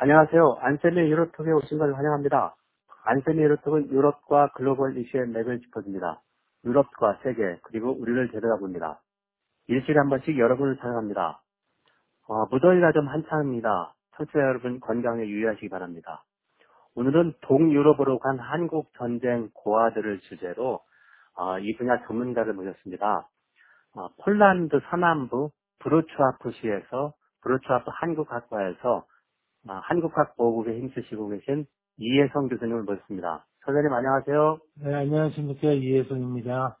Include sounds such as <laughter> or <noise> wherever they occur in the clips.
안녕하세요. 안셀리 유로톡에 오신 걸 환영합니다. 안셀리 유로톡은 유럽과 글로벌 이슈의 맥을 짚어줍니다. 유럽과 세계, 그리고 우리를 데려다봅니다. 일주일에 한 번씩 여러분을 사랑합니다. 어, 무더위가 좀 한창입니다. 청취자 여러분 건강에 유의하시기 바랍니다. 오늘은 동유럽으로 간 한국 전쟁 고아들을 주제로 어, 이 분야 전문가를 모셨습니다. 어, 폴란드 서남부 브루츠와프시에서 브루츠와프 한국학과에서 어, 한국학 보호국에 힘쓰시고 계신 이혜성 교수님을 모셨습니다. 선생님 안녕하세요. 네, 안녕하십니까. 이혜성입니다.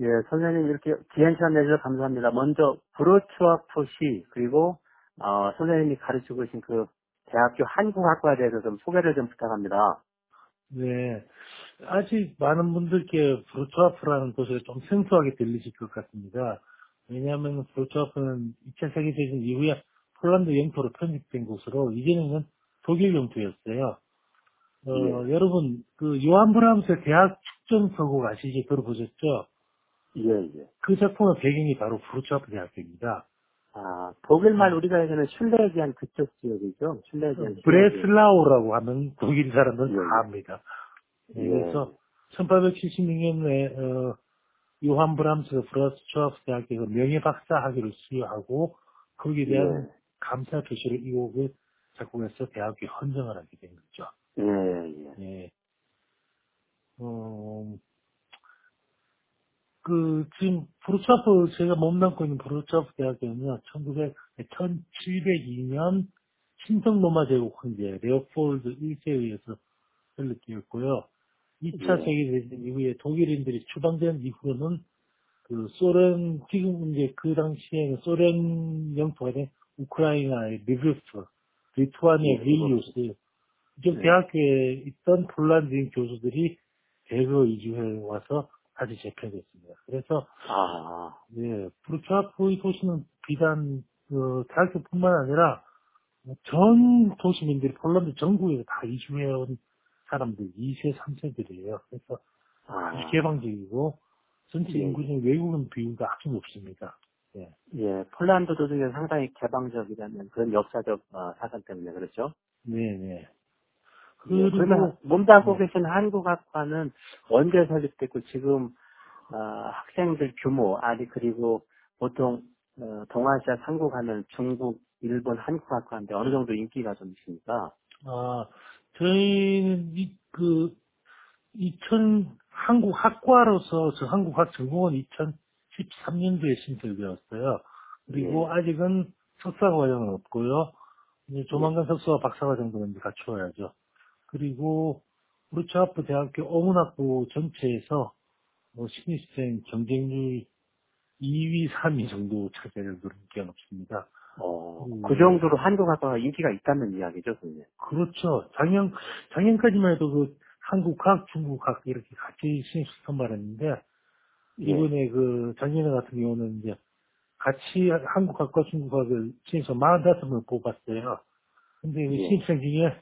예, 선생님 이렇게 귀한 시간 내주셔서 감사합니다. 먼저 브로츠와프시 그리고 어, 선생님이 가르치고 계신 그 대학교 한국학과에 대해서 좀 소개를 좀 부탁합니다. 네. 아직 많은 분들께 브루츠와프라는 곳이 좀 생소하게 들리실 것 같습니다. 왜냐하면 브루츠와프는 2차 세계대전 이후에 폴란드 영토로 편입된 곳으로 이전에는 독일 영토였어요. 어, 예. 여러분, 그 요한 브람스의 대학 축전 서곡 아시지 들어보셨죠? 예, 예. 그 작품의 배경이 바로 브루츠와프 대학교입니다. 아, 독일말 우리가 얘기하는 슐레기한 그쪽 지역이죠? 슐레기한. 브레슬라우라고 하면 독일 사람들은 예, 예. 다 압니다. 네, 예. 그래서 1876년에 어, 요한 브람스가 브로츠와프 대학에서 명예 박사 학위를 수여하고 거기에 대한 예. 감사 이 곡을 작곡해서 대학교에 헌정을 하게 된 거죠. 예, 예. 예. 어, 그, 지금, 브로츠와프, 제가 몸담고 있는 브로츠와프 대학교는요, 1900, 1702년 신성 로마 제국 황제 레오폴드 1세에 의해서 설립되었고요. 2차 예. 세계대전 이후에 독일인들이 추방된 이후로는 그 소련, 지금 이제 그 당시에는 소련 영토가 된 우크라이나의 리브프, 리투아니아 예, 빌뉴스, 이쪽 네. 대학교에 있던 폴란드인 교수들이 대거 이주해 와서 다시 재편됐습니다. 그래서 아, 예, 브로츠와프의 도시는 비단 그 대학교뿐만 아니라 전 도시민들이 폴란드 전국에 다 이주해온 사람들 2세, 3세들이에요. 그래서 아. 개방적이고 전체 예. 인구 중 외국인 비율도 아주 높습니다. 예. 예, 폴란드도 중에 상당히 개방적이라는 그런 역사적 어, 사건 때문에 그렇죠? 네네. 예, 그리고 그러면 몸담고 네. 계신 한국학과는 언제 설립됐고 지금 어, 학생들 규모 아니 그리고 보통 어, 동아시아 삼국하면 중국, 일본, 한국학과인데 어느 정도 인기가 좀 있습니까? 아 저희는 이그 2000 한국 학과로서 저 한국학 전공은 2013년도에 신설되었어요. 그리고 예. 아직은 석사 과정은 없고요. 이제 조만간 석사와 박사과 정도는 이제 갖추어야죠. 그리고 브루츠와프 대학교 어문학부 전체에서 뭐 신입생 경쟁률 2위, 3위 정도 차지를 누른 게 없습니다. 어, 음. 그 정도로 한국학과가 인기가 있다는 이야기죠, 선생님. 그렇죠. 작년, 작년까지만 해도 그 한국학, 중국학 이렇게 같이 신입 선발했는데 예. 이번에 그 작년에 같은 경우는 이제 같이 한국학과 중국학을 신입생 45명을 뽑았어요. 근데 그 예. 신입생 중에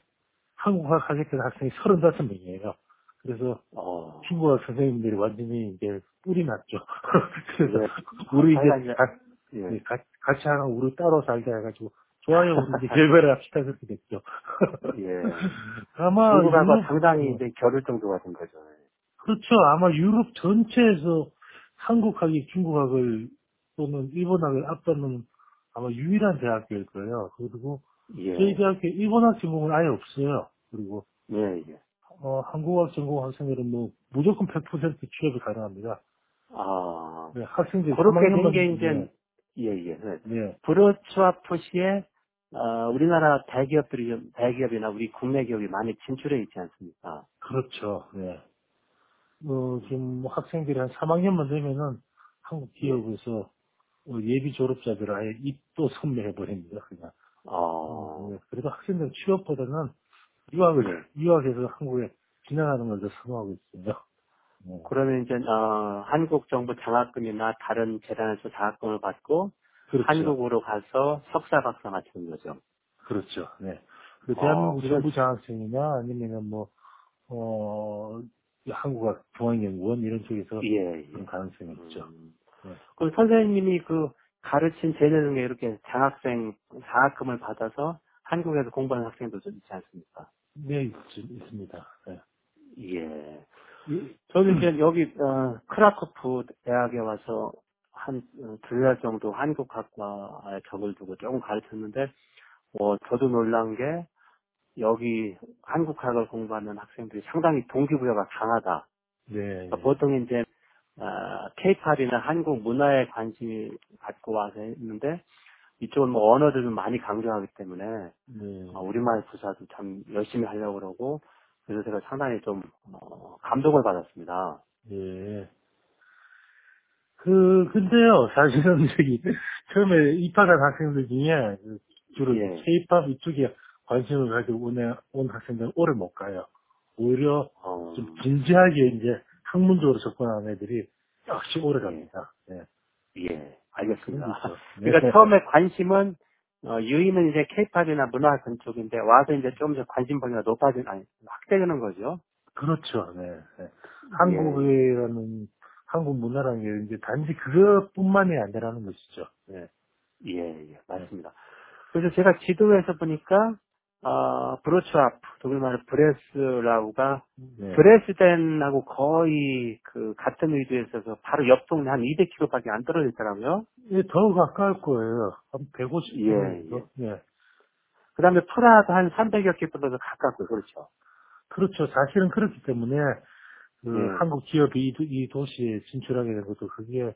한국학 하겠다는 학생이 35명이에요. 그래서 어, 중국학 선생님들이 완전히 이제 뿔이 났죠. <laughs> 그래서 예. 우리 이제 가- 예. 네, 같이, 같이 하나 우리 따로 살자 해가지고 <laughs> 좋아요 우리 이제 결별을 합시다 그렇게 됐죠. 예. <laughs> 아마 유럽- 상당히 어, 이제 겨룰 정도가 된 거죠. 그렇죠. 아마 유럽 전체에서 한국학이 중국학을 또는 일본학을 앞서는 아마 유일한 대학교일 거예요. 그리고 예. 저희 대학교 일본학 전공은 아예 없어요. 그리고 예, 예. 어, 한국학 전공 학생들은 뭐 무조건 100% 취업이 가능합니다. 아, 네, 학생들이 그렇게 된 3학년만 게 이제, 예, 예. 네. 네, 브로츠와프시에, 어, 우리나라 대기업들이 좀, 대기업이나 우리 국내 기업이 많이 진출해 있지 않습니까? 그렇죠. 네. 어, 지금 뭐 학생들이 한 3학년만 되면은 한국 기업에서 어, 예비 졸업자들 아예 입도 선매해버립니다, 그냥. 어, 네, 그래도 학생들 취업보다는 유학을, 유학해서 한국에 진학하는 걸 더 선호하고 있어요. 네. 그러면 이제, 어, 한국 정부 장학금이나 다른 재단에서 장학금을 받고, 그렇죠. 한국으로 가서 석사 박사 맞추는 거죠. 그렇죠. 네. 그 어, 대한민국 그래서- 정부 장학생이나 아니면은 뭐, 어, 한국학 중앙연구원 이런 쪽에서 예, 예. 그런 가능성이 있죠. 음. 네. 그럼 선생님이 그 가르친 중에 이렇게 장학생 장학금을 받아서 한국에서 공부하는 학생도 좀 있지 않습니까? 네, 있, 있습니다. 네. 예. 이- 저는 이제 여기 어, 크라코프 대학에 와서 한두달 정도 한국학과에 적을 두고 조금 가르쳤는데 어, 저도 놀란 게 여기 한국학을 공부하는 학생들이 상당히 동기부여가 강하다. 네. 그러니까 보통 이제 케이팝이나 한국 문화에 관심이 갖고 와서 했는데 이쪽은 뭐 언어를 좀 많이 강조하기 때문에 네. 어, 우리말 부사도 참 열심히 하려고 그러고 그래서 제가 상당히 좀 어, 감동을 받았습니다. 예. 그, 근데요, 사실은 <laughs> 저기, 처음에 입학한 학생들 중에, 그 주로 예. K-팝 이쪽에 관심을 가지고 온, 애- 온 학생들은 오래 못 가요. 오히려 어, 좀 진지하게 이제 학문적으로 접근하는 애들이 역시 오래 갑니다. 네. 예, 게 알겠습니다. <laughs> 그러니까 네. 처음에 관심은 어, 유의는 이제 케이팝이나 문화 그쪽인데 와서 이제 좀더 관심 범위가 높아진 아니 확대되는 거죠. 그렇죠. 네. 네. 예. 한국이라는, 한국 문화라는 게 이제 단지 그것뿐만이 아니라는 것이죠. 네. 예, 예, 맞습니다. 그래서 제가 지도에서 보니까 어, 브로츠아프 독일말로 브레스라우가 네. 브레스덴하고 거의 그 같은 위치에 있어서 바로 옆 동네 한 200km밖에 안 떨어져 있더라고요. 예, 더 가까울 거예요. 한 150km. 예, 예. 그 다음에 프라하도 한 300여 킬로meter 가깝고 그렇죠. 그렇죠. 사실은 그렇기 때문에 그 예. 한국 기업이 이, 도- 이 도시에 진출하게 된 것도 그게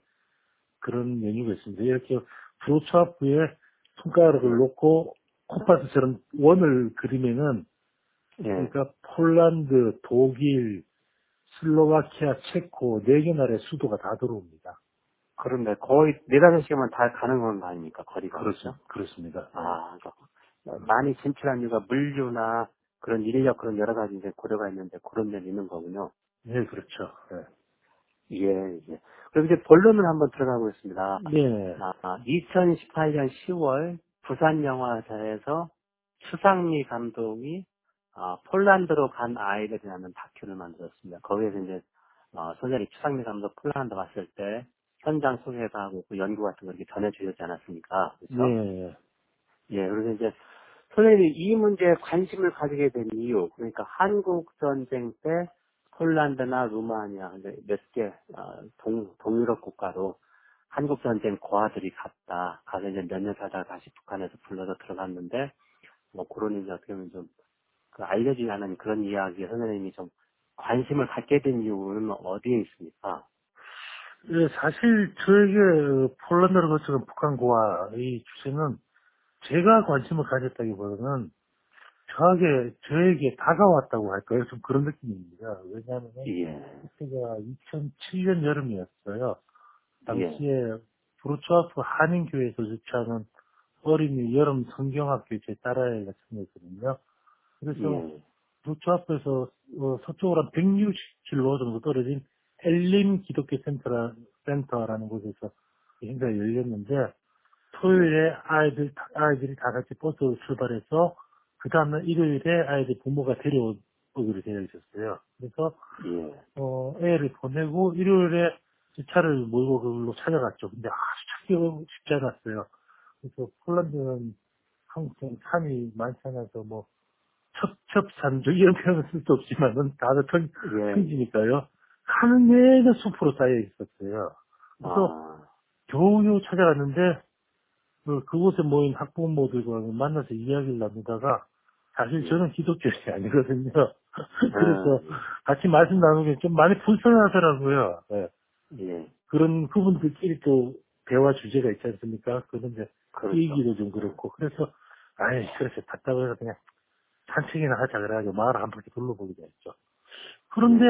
그런 연유가 있습니다. 이렇게 브로츠아프에 손가락을 예. 놓고 콤파스처럼 원을 그리면은 예. 그러니까 폴란드, 독일, 슬로바키아, 체코 네 개 나라의 수도가 다 들어옵니다. 그런데 거의 네 다섯 시간만 다 가는 건 아닙니까? 거리가. 그렇죠. 그렇습니다. 아, 그러니까 많이 진출한 이유가 물류나 그런 인력 그런 여러 가지 이제 고려가 있는데 그런 면이 있는 거군요. 네, 그렇죠. 네. 예, 예. 그럼 이제 본론을 한번 들어가 보겠습니다. 네. 아, 2018년 10월 부산 영화제에서 추상미 감독이 아, 폴란드로 간 아이들이라는 다큐를 만들었습니다. 거기에서 이제 어, 소장이 추상미 감독 폴란드 갔을 때 현장 소개도 하고 그 연구 같은 거 이렇게 전해주셨지 않았습니까? 그렇죠? 네. 예, 그래서 이제 선생님이 이 문제에 관심을 가지게 된 이유, 그러니까 한국 전쟁 때 폴란드나 루마니아 몇개 어, 동, 동유럽 국가로 한국 전쟁 고아들이 갔다. 가서 이제 몇 년 살다가 다시 북한에서 불러서 들어갔는데 뭐 그런 이제 어떻게 보면 좀 그 알려지지 않은 그런 이야기에 선생님이 좀 관심을 갖게 된 이유는 어디에 있습니까? 예, 사실 저에게 폴란드를 거쳐간 북한 고아의 주제는 제가 관심을 가졌다기보다는 저에게, 저에게 다가왔다고 할까요? 좀 그런 느낌입니다. 왜냐하면 예, 그때가 2007년 여름이었어요. 예, 당시에 브로츠와프 한인교회에서 주최하는 어린이 여름 성경학교 제 딸아이가 참여했거든요. 그래서 예, 브로츠와프에서 어, 서쪽으로 한 160km 정도 떨어진 엘림 기독교 센터라, 센터라는 곳에서 행사가 열렸는데 토요일에 아이들, 아이들이 다 같이 버스로 출발해서 그 다음날 일요일에 아이들 부모가 데려오기로 되어 있었어요. 그래서 예, 어, 애를 보내고 일요일에 제 차를 몰고 그걸로 찾아갔죠. 근데 아주 찾기 쉽지 않았어요. 그래서 폴란드는 한국처럼 산이 많지 않아서 뭐 첩첩산중 이런 표현을 쓸 수 없지만은 다들 편, 예, 평지니까요. 가는 내내 숲으로 쌓여 있었어요. 그래서 아, 겨우겨우 찾아갔는데 그, 그곳에 모인 학부모들과 만나서 이야기를 나누다가 사실 예. 저는 기독교인이 아니거든요. <laughs> 아, 그래서 같이 말씀 나누기 좀 많이 불편하더라고요. 예. 예, 그런 그분들끼리 또 대화 주제가 있지 않습니까? 그런데 그렇죠. 얘기도 좀 그렇고 그래서 아이 그래서 답답해서 그냥 산책이나 하자 그래가지고 마을 한 바퀴 둘러보기로 했죠. 그런데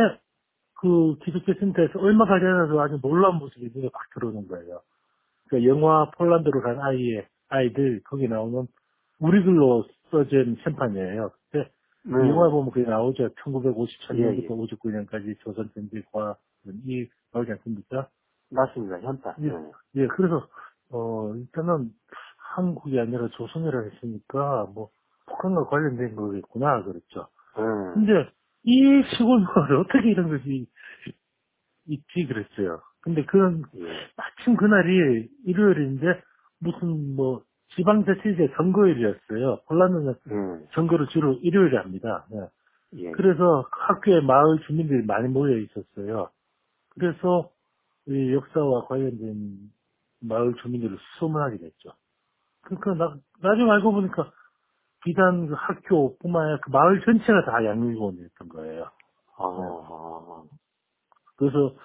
그 기독교 센터에서 얼마 가지 않아서 아주 놀라운 모습이 눈에 확 들어오는 거예요. 그 영화 폴란드로 간 아이의 아이들 거기 나오는 우리 글로 써진 sem판이에요. 근데 네. 그 영화 보면 그게 나오죠. 1953년부터 예, 예. 59년까지 조선 전쟁과 이 나오지 않습니까? 맞습니다. 현타. 예. 네. 예, 그래서 어 일단은 한국이 아니라 조선이라 했으니까 뭐 북한과 관련된 거겠구나 그랬죠. 네. 근데 이 시골 마을에 어떻게 이런 것이 있지 그랬어요. 근데 그런 예. 마침 그날이 일요일인데 무슨 뭐 지방자치제 선거일이었어요. 폴란드는 음, 선거를 주로 일요일에 합니다. 네. 예. 그래서 학교에 마을 주민들이 많이 모여 있었어요. 그래서 이 역사와 관련된 마을 주민들을 수소문하게 됐죠. 그러니까 나, 나중에 알고 보니까 비단 그 학교뿐만 아니라 그 마을 전체가 다 양육원이었던 거예요. 아, 그래서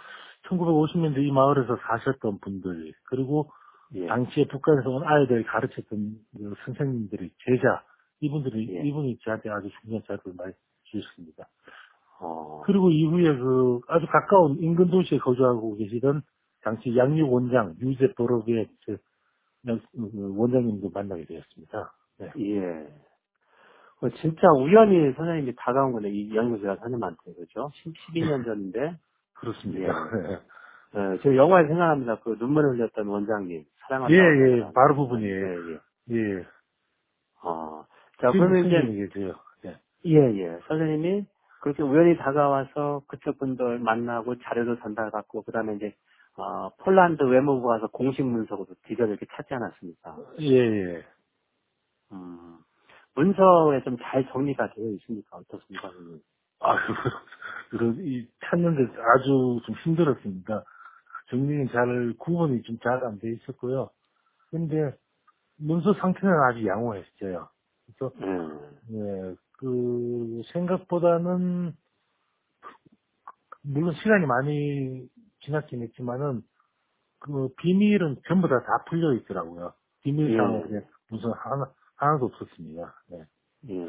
1950년대 이 마을에서 사셨던 분들 그리고 예. 당시에 북한에서 온 아이들 가르쳤던 그 선생님들이 제자 이분들이 예. 이분이 저한테 아주 중요한 자료를 많이 주셨습니다. 어, 그리고 이후에 그 아주 가까운 인근 도시에 거주하고 계시던 당시 양육 원장 유제 보로비의 그 원장님도 만나게 되었습니다. 네. 예. 어, 진짜 우연히 선생님이 다가온 거네, 이 연구소가 선생님한테, 그죠? 12년 전인데, 그렇습니다. 예, 저 영화에 생각합니다. 그 눈물을 흘렸던 원장님. 사랑한다. 예, 예, 바로 그분이에요. 예, 예. 예. 어, 자, 그러면 이제. 예. 예, 예. 선생님이 그렇게 우연히 다가와서 그쪽 분들 만나고 자료도 전달받고, 그 다음에 이제, 어, 폴란드 외무부 가서 공식 문서도 드디어 이렇게 찾지 않았습니까? 예, 예. 음, 문서에 좀 잘 정리가 되어 있습니까? 어떻습니까? 아, <laughs> 그, 이, 찾는데 아주 좀 힘들었습니다. 정리는 잘, 구분이 좀 잘 안 돼 있었고요. 근데, 문서 상태는 아주 양호했어요. 그래서, 음, 예, 그, 생각보다는, 물론 시간이 많이 지났긴 했지만은, 그, 비밀은 전부 다 다 풀려 있더라고요. 비밀 상은 예. 무슨 하나, 하나도 없었습니다. 네. 예.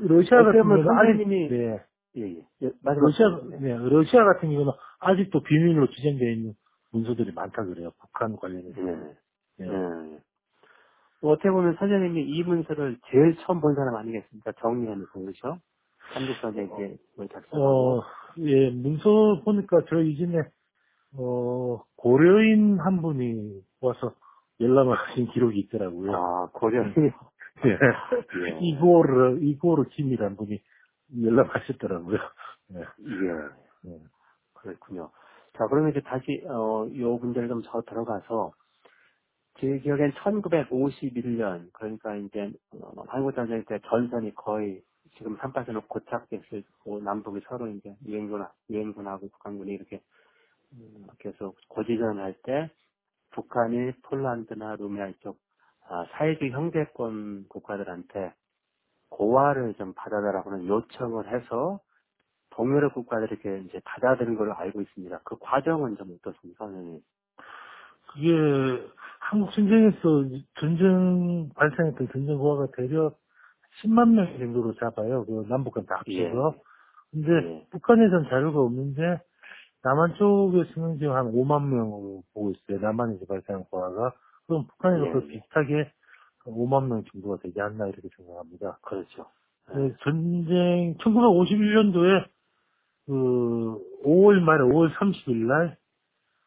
러시아 같은 경우는 아직, 선생님이- 네. 예, 예. 예. 러시아, 네, 러시아 같은 경우는 아직도 비밀로 지정되어 있는 문서들이 많다 그래요. 북한 관련해서. 예. 네. 예. 어떻게 보면 선생님이 이 문서를 제일 처음 본 사람 아니겠습니까? 정리해놓고, 그렇죠? 한국사제 이제 뭐 작성하고. 어, 예, 문서 보니까 저 이전에, 어, 고려인 한 분이 와서 연락을 <laughs> 하신 기록이 있더라고요. 아, 고려인. <laughs> 예. 예. 이고르, 이고르 김이라는 분이 연락하셨더라고요. 예. 예. 예. 그렇군요. 자, 그러면 이제 다시, 어, 요 문제를 좀더 들어가서, 제 기억엔 1951년, 그러니까 이제, 어, 한국전쟁 때 전선이 거의 지금 삼파선으로 고착됐을, 고 남북이 서로 이제 유엔군, 유엔군하고 북한군이 이렇게, 음, 계속 고지전을 할 때, 북한이 폴란드나 루미아 이쪽, 아, 사회주의 형제권 국가들한테 고화를 좀 받아달라고는 요청을 해서 동유럽 국가들이 이렇게 이제 받아들인 걸로 알고 있습니다. 그 과정은 좀 어떻습니까, 선생님? 그게 한국 전쟁에서 전쟁 발생했던 전쟁 고화가 대략 10만 명 정도로 잡아요. 그 남북한 다 합쳐서. 근데 예. 북한에선 자료가 없는데 남한 쪽에서는 지금 한 5만 명으로 보고 있어요. 남한에서 발생한 고화가. 그럼 북한에서 예, 그 예. 비슷하게 5만 명 정도가 되지 않나 이렇게 생각합니다. 그렇죠. 네, 전쟁 1951년도에 그 5월 말에 5월 30일 날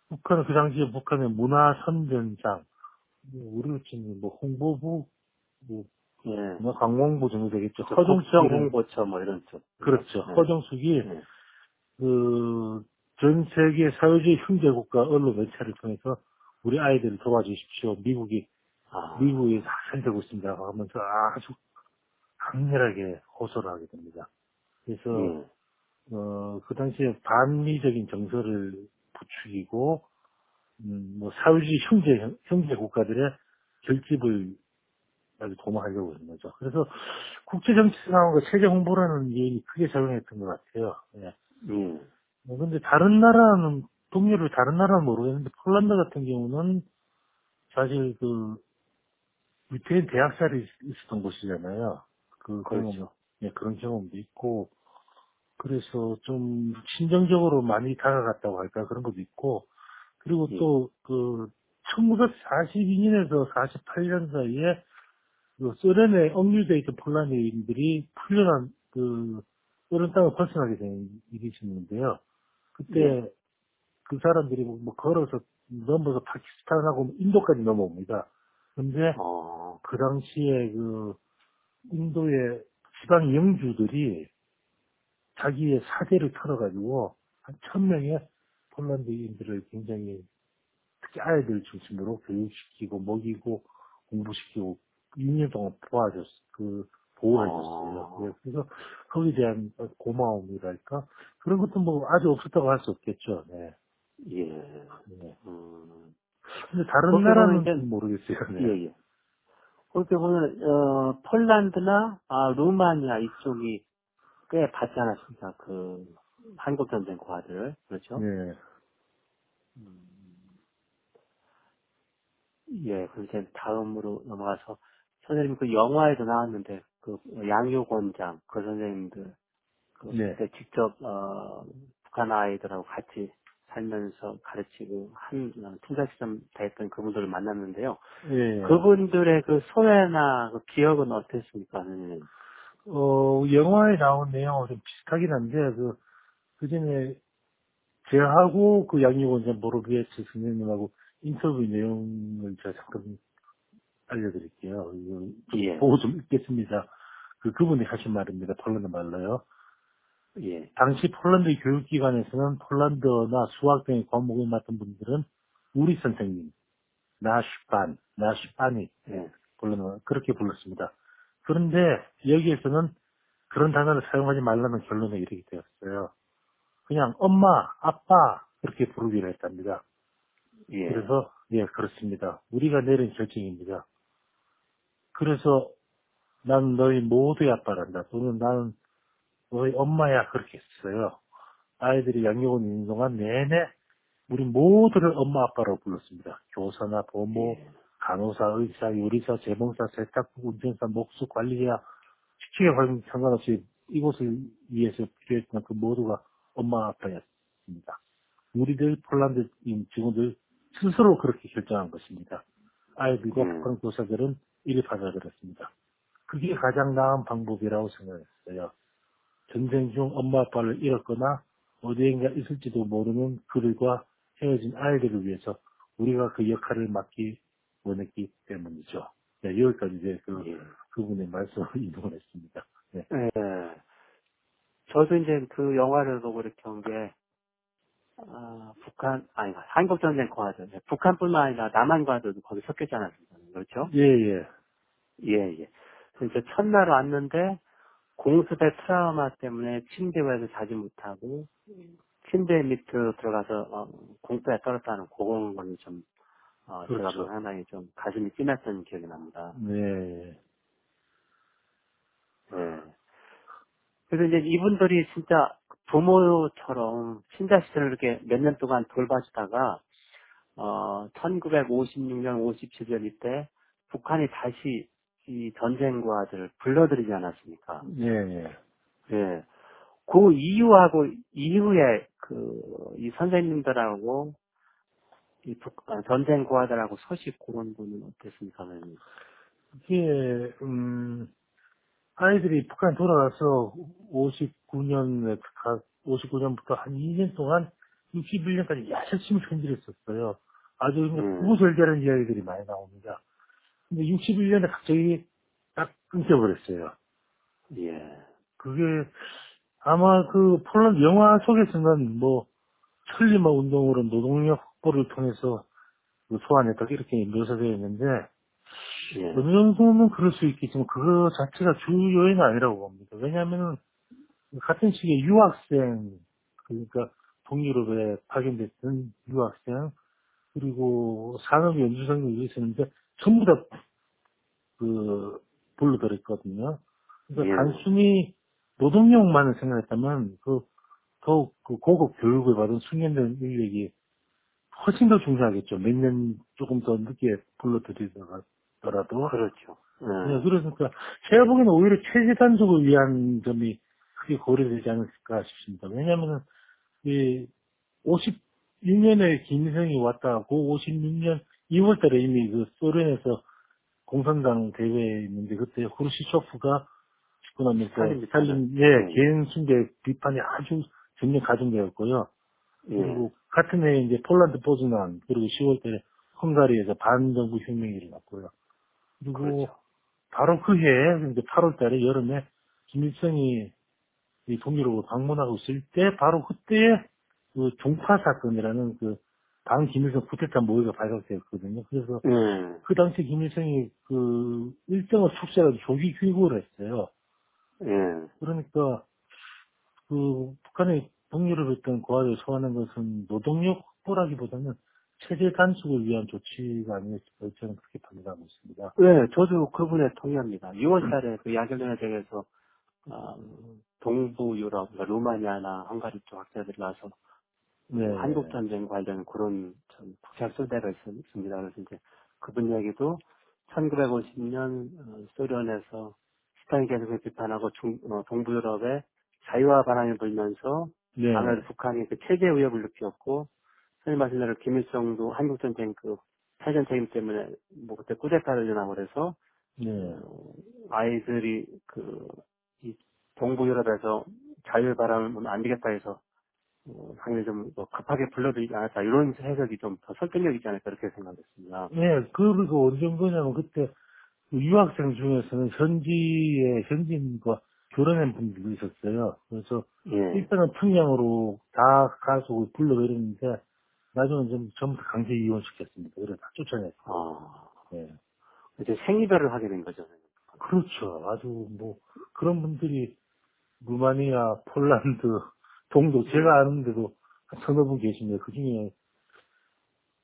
북한은 그 당시에 북한의 문화선전상 뭐 우리로 치면 뭐 홍보부 뭐 예. 문화관광부 정도 되겠죠. 국정 홍보처 뭐 이런 쪽. 그렇죠. 네. 허정숙이 네. 그전 세계 사회주의 형제 국가 언론 매체를 통해서 우리 아이들을 도와주십시오. 미국이 아, 미국이 다 살되고 있습니다. 하면서 아주 강렬하게 호소를 하게 됩니다. 그래서 예. 어, 그 당시에 반미적인 정서를 부추기고, 음, 뭐, 사회주의 형제, 형제 국가들의 결집을 아주 도모하려고 하는 거죠. 그래서 국제 정치 상황과 세계 홍보라는 요인이 크게 작용했던 것 같아요. 예. 예. 뭐 근데 다른 나라는, 동료를 다른 나라는 모르겠는데, 폴란드 같은 경우는 사실 그, 유태인 대학살이 있- 있었던 곳이잖아요. 그, 그렇죠. 경험, 예, 그런 경험도 있고, 그래서 좀 신정적으로 많이 다가갔다고 할까 그런 것도 있고 그리고 예. 또그 1942년에서 48년 사이에 그 소련에 억류돼 있던 폴란드인들이 풀려난 그 소련 땅을 벗어나게 된 일이 있었는데요. 그때 예. 그 사람들이 뭐, 뭐 걸어서 넘어서 파키스탄하고 인도까지 넘어옵니다. 근데 어, 그 당시에 그 인도의 지방 영주들이 자기의 사대를 털어가지고 한 천 명의 폴란드인들을 굉장히 특히 아이들 중심으로 교육시키고 먹이고 공부시키고 6년 동안 도와줬, 그, 보호해줬어요. 어. 예, 그래서 거기에 대한 고마움이랄까? 그런 것도 뭐 아주 없었다고 할 수 없겠죠. 네. 예. 네. 음. 근데 다른 나라는 보면 모르겠어요. 네. 예, 예. 그렇게 보면, 어, 폴란드나, 아, 루마니아 이쪽이 꽤 받지 않았습니까? 그, 한국 전쟁 고아들. 그렇죠? 네. 예, 그럼 이제 다음으로 넘어가서, 선생님 그 영화에도 나왔는데, 그, 양효권장, 그 선생님들, 그, 네. 그때 직접, 어, 북한 아이들하고 같이 살면서 가르치고, 한, 어, 투자시점 됐던 그분들을 만났는데요. 예. 그분들의 그 소회나 그 기억은 어땠습니까, 선생님? 어, 영화에 나온 내용하고 좀 비슷하긴 한데, 그, 그 전에, 제하고 그 양육원장 모로비에츠 선생님하고 인터뷰 내용을 제가 잠깐 알려드릴게요. 이거 좀 예. 보고 좀 읽겠습니다. 그, 그분이 하신 말입니다. 폴란드 말로요. 예, 당시 폴란드 교육기관에서는 폴란드어나 수학 등의 과목을 맡은 분들은 우리 선생님, 나슈반, 나슈반이 예, 불러는 그렇게 불렀습니다. 그런데 여기에서는 그런 단어를 사용하지 말라는 결론에 이르게 되었어요. 그냥 엄마, 아빠 그렇게 부르기로 했답니다. 예, 그래서 예 그렇습니다. 우리가 내린 결정입니다. 그래서 난 너희 모두의 아빠란다. 또는 나는 너희 엄마야 그렇게 했어요. 아이들이 양육원 있는 동안 내내 우리 모두를 엄마 아빠라고 불렀습니다. 교사나 보모, 예, 간호사, 의사, 요리사, 재봉사, 세탁부, 운전사, 목수, 관리자, 시축에 관련 상관없이 이곳을 위해서 필요했던 그 모두가 엄마 아빠였습니다. 우리들 폴란드인 직원들 스스로 그렇게 결정한 것입니다. 아이들과 음. 북한 교사들은 이리 받아들였습니다. 그게 가장 나은 방법이라고 생각했어요. 전쟁 중 엄마 아빠를 잃었거나 어디엔가 있을지도 모르는 그들과 헤어진 아이들을 위해서 우리가 그 역할을 맡기 원했기 때문이죠. 네, 여기까지 이제 그 예. 그분의 말씀을 <laughs> 인용을 했습니다. 네. 예. 저도 이제 그 영화를 보고 이렇게 온 게, 아, 북한, 아니, 한국전쟁 과들. 북한뿐만 아니라 남한과도 거기 섞였지 않았습니까? 그렇죠? 예, 예. 예, 예. 그래서 이제 첫날 왔는데, 공습의 트라우마 때문에 침대 위에서 자지 못하고, 침대 밑으로 들어가서, 어, 공포에 떨었다는 그런 거는 좀, 어, 제가 그렇죠. 보면 상당히 좀 가슴이 찡했던 기억이 납니다. 네. 예. 그래서 이제 이분들이 진짜 부모처럼 신자 시절을 이렇게 몇 년 동안 돌봐주다가, 어, 1956년, 57년 이때 북한이 다시 이 전쟁과들을 불러들이지 않았습니까? 예, 예. 예. 그 이후하고 이후에 그, 이 선생님들하고 이 북, 아, 전쟁 고아들하고 소식 그런 분은 어땠습니까, 선생님? 이게, 음, 아이들이 북한 돌아가서 59년에, 59년부터 한 2년 동안 61년까지 열심히 편지했었어요. 아주 음. 구구절절한 이야기들이 많이 나옵니다. 근데 61년에 갑자기 딱 끊겨버렸어요. 예. 그게 아마 그 폴란드 영화 속에서는 뭐 천리마 운동으로 노동력 확보를 통해서 그 소환했다 이렇게 묘사되어 있는데 예. 어느 정도는 그럴 수 있겠지만 그거 자체가 주 요인은 아니라고 봅니다. 왜냐하면 같은 시기에 유학생 그러니까 동유럽에 파견됐던 유학생 그리고 산업 연수생들이 있었는데 전부 다그 불러들였거든요. 그러니까 예. 단순히 노동력만을 생각했다면 그 더욱 그 고급 교육을 받은 숙련된 인력이 훨씬 더 중요하겠죠. 몇 년 조금 더 늦게 불러들이더라도. 그렇죠. 네, 예. 그러니까 제가 보기에는 오히려 체제 단속을 위한 점이 크게 고려되지 않을까 싶습니다. 왜냐하면 이 56년에 김일성이 왔다고 56년 2월달에 이미 그 소련에서 공산당 대회에 있는데 그때 후르시초프가 죽고 나면서. 스탈린 예 음. 개인 숭배 비판이 아주 전면 가중되었고요. 예. 그리고 같은 해에 이제 폴란드 포즈난 그리고 10월달에 헝가리에서 반정부 혁명이 일어났고요. 그리고 그렇죠. 바로 그 해에 이제 8월달에 여름에 김일성이 이 동유럽을 방문하고 있을 때 바로 그때에 그 종파 사건이라는 그 당 김일성 부태타 모의가 발각되었거든요. 그래서 예, 그 당시 김일성이 그 일정을 축소해가지고 조기 귀국을 했어요. 예. 그러니까 그 북한의 동유럽 했던 고아를 소환한 것은 노동력 확보라기보다는 체제 단축을 위한 조치가 아니었을까 저는 그렇게 판단하고 있습니다. 네, 저도 그 분에 동의합니다. 6월 달에 그 야결연합회에서 어, 동부 유럽, 그러니까 루마니아나 헝가리 쪽 학자들이 와서 네. 한국 전쟁 관련 그런 참 국책 소대가 있습니다. 그래서 이제 그분 얘기도 1950년 어, 소련에서 스탈린 계속을 비판하고 중, 어, 동부 유럽에 자유화 바람이 불면서 네. 아무래도 북한이 그 체제 위협을 느꼈고 선생님 말씀 대로 김일성도 한국 전쟁 그 패전 책임 때문에 뭐 그때 쿠데타를 일어나고 그래서 네. 어, 아이들이 그이 동부 유럽에서 자유 바람을 불면 안 되겠다 해서 어, 당연히 좀뭐 급하게 불러들이지 않았다 이런 해석이 좀 더 설득력 있지 않을까 그렇게 생각했습니다. 네, 그리고 어느 정도냐면 그때 그 유학생 중에서는 현지의 현지인과 결혼한 분들도 있었어요. 그래서 예. 일단은 평양으로 다 가서 불러 내렸는데 나중에 좀 전부 다 강제 이혼시켰습니다. 그래서 다 쫓아냈어요. 아, 네. 이제 생이별을 하게 된 거죠. 그렇죠. 아주 뭐 그런 분들이 루마니아, 폴란드, 동도 제가 아는데도 한 서너 분 계십니다. 그 중에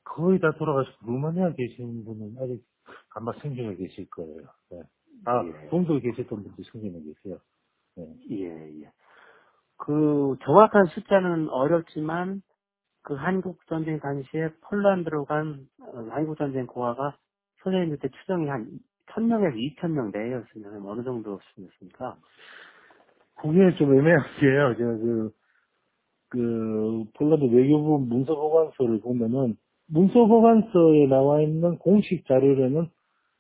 거의 다 돌아가시고 루마니아 계신 분은 아직 아마 생존해 계실 거예요. 네. 아, 예. 동도에 계셨던 분도 생존해 계세요. 네. 예, 예. 그 정확한 숫자는 어렵지만 그 한국 전쟁 당시에 폴란드로 간 어, 한국 전쟁 고아가 선생님 그때 추정이 한 1000명에서 2000명 내였으면 어느 정도 수였습니까? 그게 좀 애매한 게요. 제가 그, 그, 폴란드 외교부 문서 보관서를 보면은, 문서 보관서에 나와 있는 공식 자료로는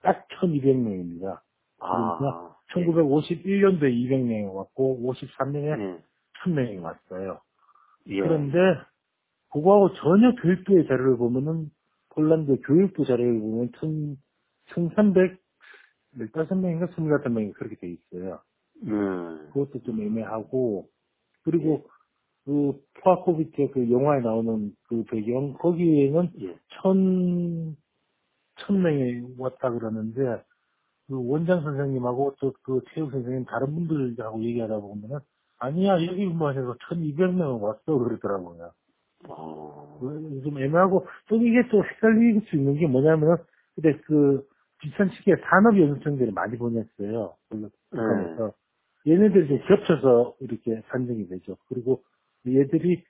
딱 1200명입니다. 아, 1951년도에 200명이 왔고, 53년에 예. 1000명이 왔어요. 예. 그런데, 그거하고 전혀 별도의 자료를 보면은, 폴란드 교육부 자료를 보면 1 1315명인가 25명이 그렇게 돼 있어요. 음, 그것도 좀 애매하고, 그리고 그 포아코비트의 그 영화에 나오는 그 배경, 거기에는 예. 천, 천 명이 왔다 그러는데, 그 원장 선생님하고 또 그 체육 선생님 다른 분들하고 얘기하다 보면은, 아니야, 여기만 해서 1200명 왔어, 그러더라고요. 어, 그, 좀 애매하고, 또 이게 또 헷갈릴 수 있는 게 뭐냐면, 근데 그, 비슷한 시기에 산업연수생들이 많이 보냈어요. 물론 북한에서. 얘네들이 좀 겹쳐서 이렇게 산정이 되죠. 그리고 얘들이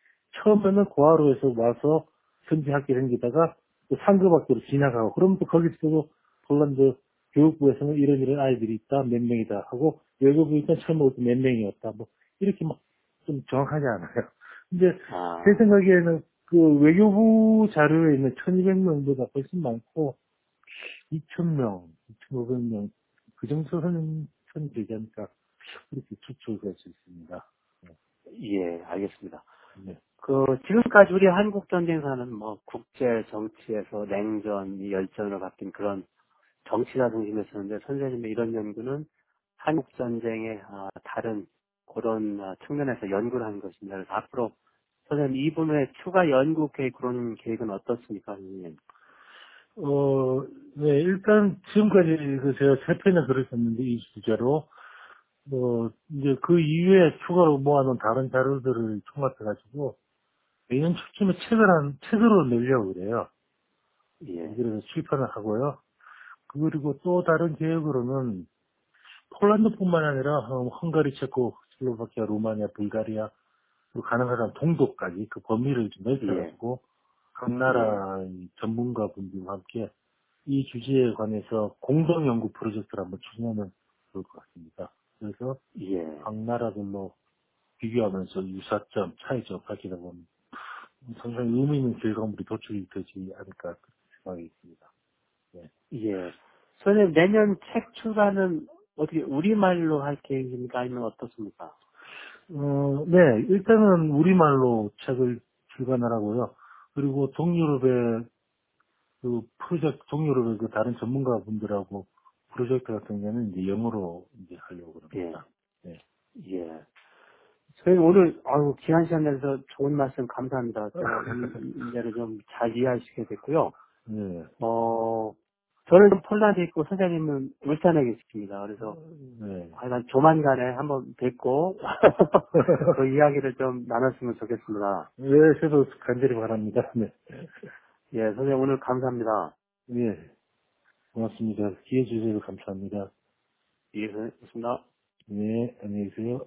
처음에는 고아로 해서 와서 현지 학교 생기다가 또 상급 학교로 지나가고, 그러면 또 거기서도 폴란드 교육부에서는 이런 이런 아이들이 있다, 몇 명이다 하고, 외교부 일단 처음에 몇 명이었다, 뭐, 이렇게 막 좀 정확하지 않아요. 근데 아, 제 생각에는 그 외교부 자료에 있는 1200명보다 훨씬 많고 2000명, 2500명 그 정도 선은 선이 되지 않을까 그렇게 추측할 수 있습니다. 예, 알겠습니다. 네. 그, 지금까지 우리 한국 전쟁사는 뭐, 국제 정치에서 냉전, 열전으로 바뀐 그런 정치가 중심이었었는데, 선생님의 이런 연구는 한국 전쟁의 아, 다른 그런 아, 측면에서 연구를 한 것입니다. 그래서 앞으로 선생님 이 분야의 추가 연구 계획 그런 계획은 어떻습니까, 선생님? 어, 네, 일단 지금까지 그 제가 세 편의 글을 썼는데 이 주제로 뭐 이제 그 이후에 추가로 모아놓은 다른 자료들을 총합해가지고 내년 초쯤에 책을 한 책으로 내려고 그래요. 예, 그래서 출판을 하고요. 그리고 또 다른 계획으로는 폴란드뿐만 아니라 어, 헝가리, 체코, 슬로바키아, 루마니아, 불가리아 그리고 가능하다면 동독까지 그 범위를 좀 넓혀가지고 각 나라의 전문가분들과 함께 이 주제에 관해서 공동 연구 프로젝트를 한번 추진하면 좋을 것 같습니다. 그래서 예. 각 나라들로 비교하면서 유사점, 차이점 밝히다 보면 상당히 의미 있는 결과물이 도출이 되지 않을까 생각이 있습니다. 예. 선생님, 내년 책 출간은 어떻게 우리말로 할 계획입니까? 아니면 어떻습니까? 어, 네, 일단은 우리말로 책을 출간하라고요. 그리고 동유럽의 그 프로젝트, 동유럽의 그 다른 전문가 분들하고 프로젝트 같은 경우는 이제 영어로 이제 하려고 그럽니다. 예. 저희 오늘 아유 귀한 시간 내서 좋은 말씀 감사합니다. 제가 이 문제를 <laughs> 좀 잘 이해하시게 됐고요. 네. 어 저는 폴란드에 있고 선생님은 울산에 계십니다. 그래서 네. 하여간 조만간에 한번 뵙고 <laughs> 그 이야기를 좀 나눴으면 좋겠습니다. 네, 저도 간절히 바랍니다. 네. 예, 선생님 오늘 감사합니다. 예. 고맙습니다. 기회 주셔서 감사합니다. 예, 선생님, 고맙습니다. 네, 안녕히 계세요.